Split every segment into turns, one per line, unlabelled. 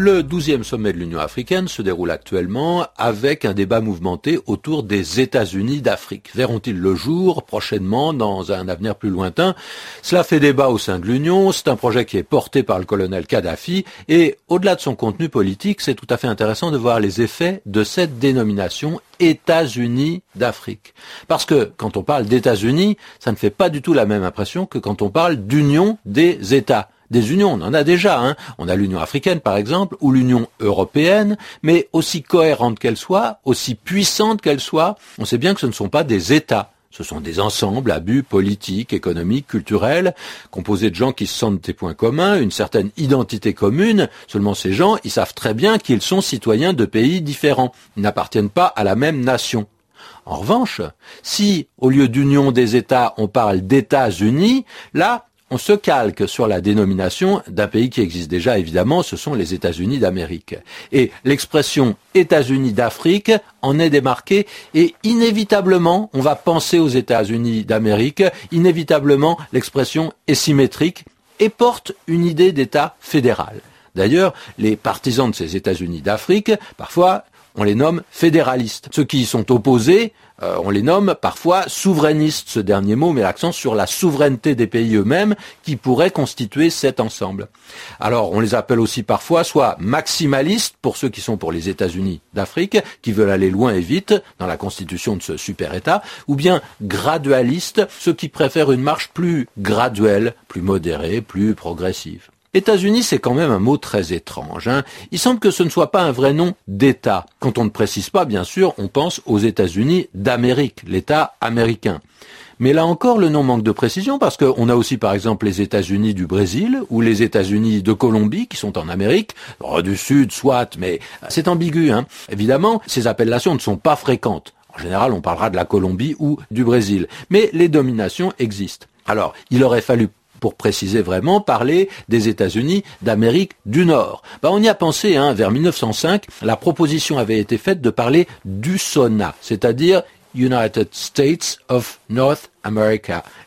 Le douzième sommet de l'Union africaine se déroule actuellement avec un débat mouvementé autour des États-Unis d'Afrique. Verront-ils le jour prochainement dans un avenir plus lointain? Cela fait débat au sein de l'Union. C'est un projet qui est porté par le colonel Kadhafi et au-delà de son contenu politique, c'est tout à fait intéressant de voir les effets de cette dénomination États-Unis d'Afrique. Parce que quand on parle d'États-Unis, ça ne fait pas du tout la même impression que quand on parle d'union des États des unions, on en a déjà. Hein. On a l'Union africaine, par exemple, ou l'Union européenne, mais aussi cohérente qu'elle soit, aussi puissante qu'elle soit, on sait bien que ce ne sont pas des États. Ce sont des ensembles à but politique, économique, culturel, composés de gens qui se sentent des points communs, une certaine identité commune. Seulement ces gens, ils savent très bien qu'ils sont citoyens de pays différents. Ils n'appartiennent pas à la même nation. En revanche, si au lieu d'union des États, on parle d'États-Unis, là, on se calque sur la dénomination d'un pays qui existe déjà, évidemment, ce sont les États-Unis d'Amérique. Et l'expression États-Unis d'Afrique en est démarquée et inévitablement, on va penser aux États-Unis d'Amérique, inévitablement, l'expression est symétrique et porte une idée d'État fédéral. D'ailleurs, les partisans de ces États-Unis d'Afrique, parfois, on les nomme fédéralistes. Ceux qui y sont opposés, euh, on les nomme parfois souverainistes. Ce dernier mot met l'accent sur la souveraineté des pays eux-mêmes qui pourraient constituer cet ensemble. Alors, on les appelle aussi parfois soit maximalistes pour ceux qui sont pour les États-Unis d'Afrique, qui veulent aller loin et vite dans la constitution de ce super-État, ou bien gradualistes, ceux qui préfèrent une marche plus graduelle, plus modérée, plus progressive. États-Unis, c'est quand même un mot très étrange. Hein. Il semble que ce ne soit pas un vrai nom d'État. Quand on ne précise pas, bien sûr, on pense aux États-Unis d'Amérique, l'État américain. Mais là encore, le nom manque de précision parce qu'on a aussi, par exemple, les États-Unis du Brésil ou les États-Unis de Colombie qui sont en Amérique, du Sud, soit, mais c'est ambigu. Hein. Évidemment, ces appellations ne sont pas fréquentes. En général, on parlera de la Colombie ou du Brésil. Mais les dominations existent. Alors, il aurait fallu pour préciser vraiment, parler des États-Unis d'Amérique du Nord. Ben, on y a pensé, hein, vers 1905, la proposition avait été faite de parler du SONA, c'est-à-dire United States of North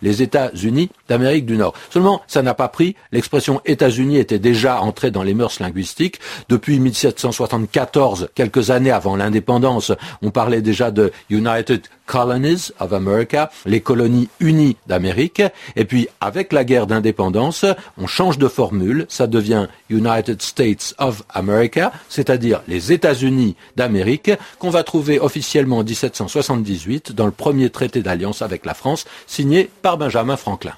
Les États-Unis d'Amérique du Nord. Seulement, ça n'a pas pris. L'expression États-Unis était déjà entrée dans les mœurs linguistiques. Depuis 1774, quelques années avant l'indépendance, on parlait déjà de United Colonies of America, les colonies unies d'Amérique. Et puis, avec la guerre d'indépendance, on change de formule. Ça devient United States of America, c'est-à-dire les États-Unis d'Amérique, qu'on va trouver officiellement en 1778 dans le premier traité d'alliance avec la France signé par Benjamin Franklin.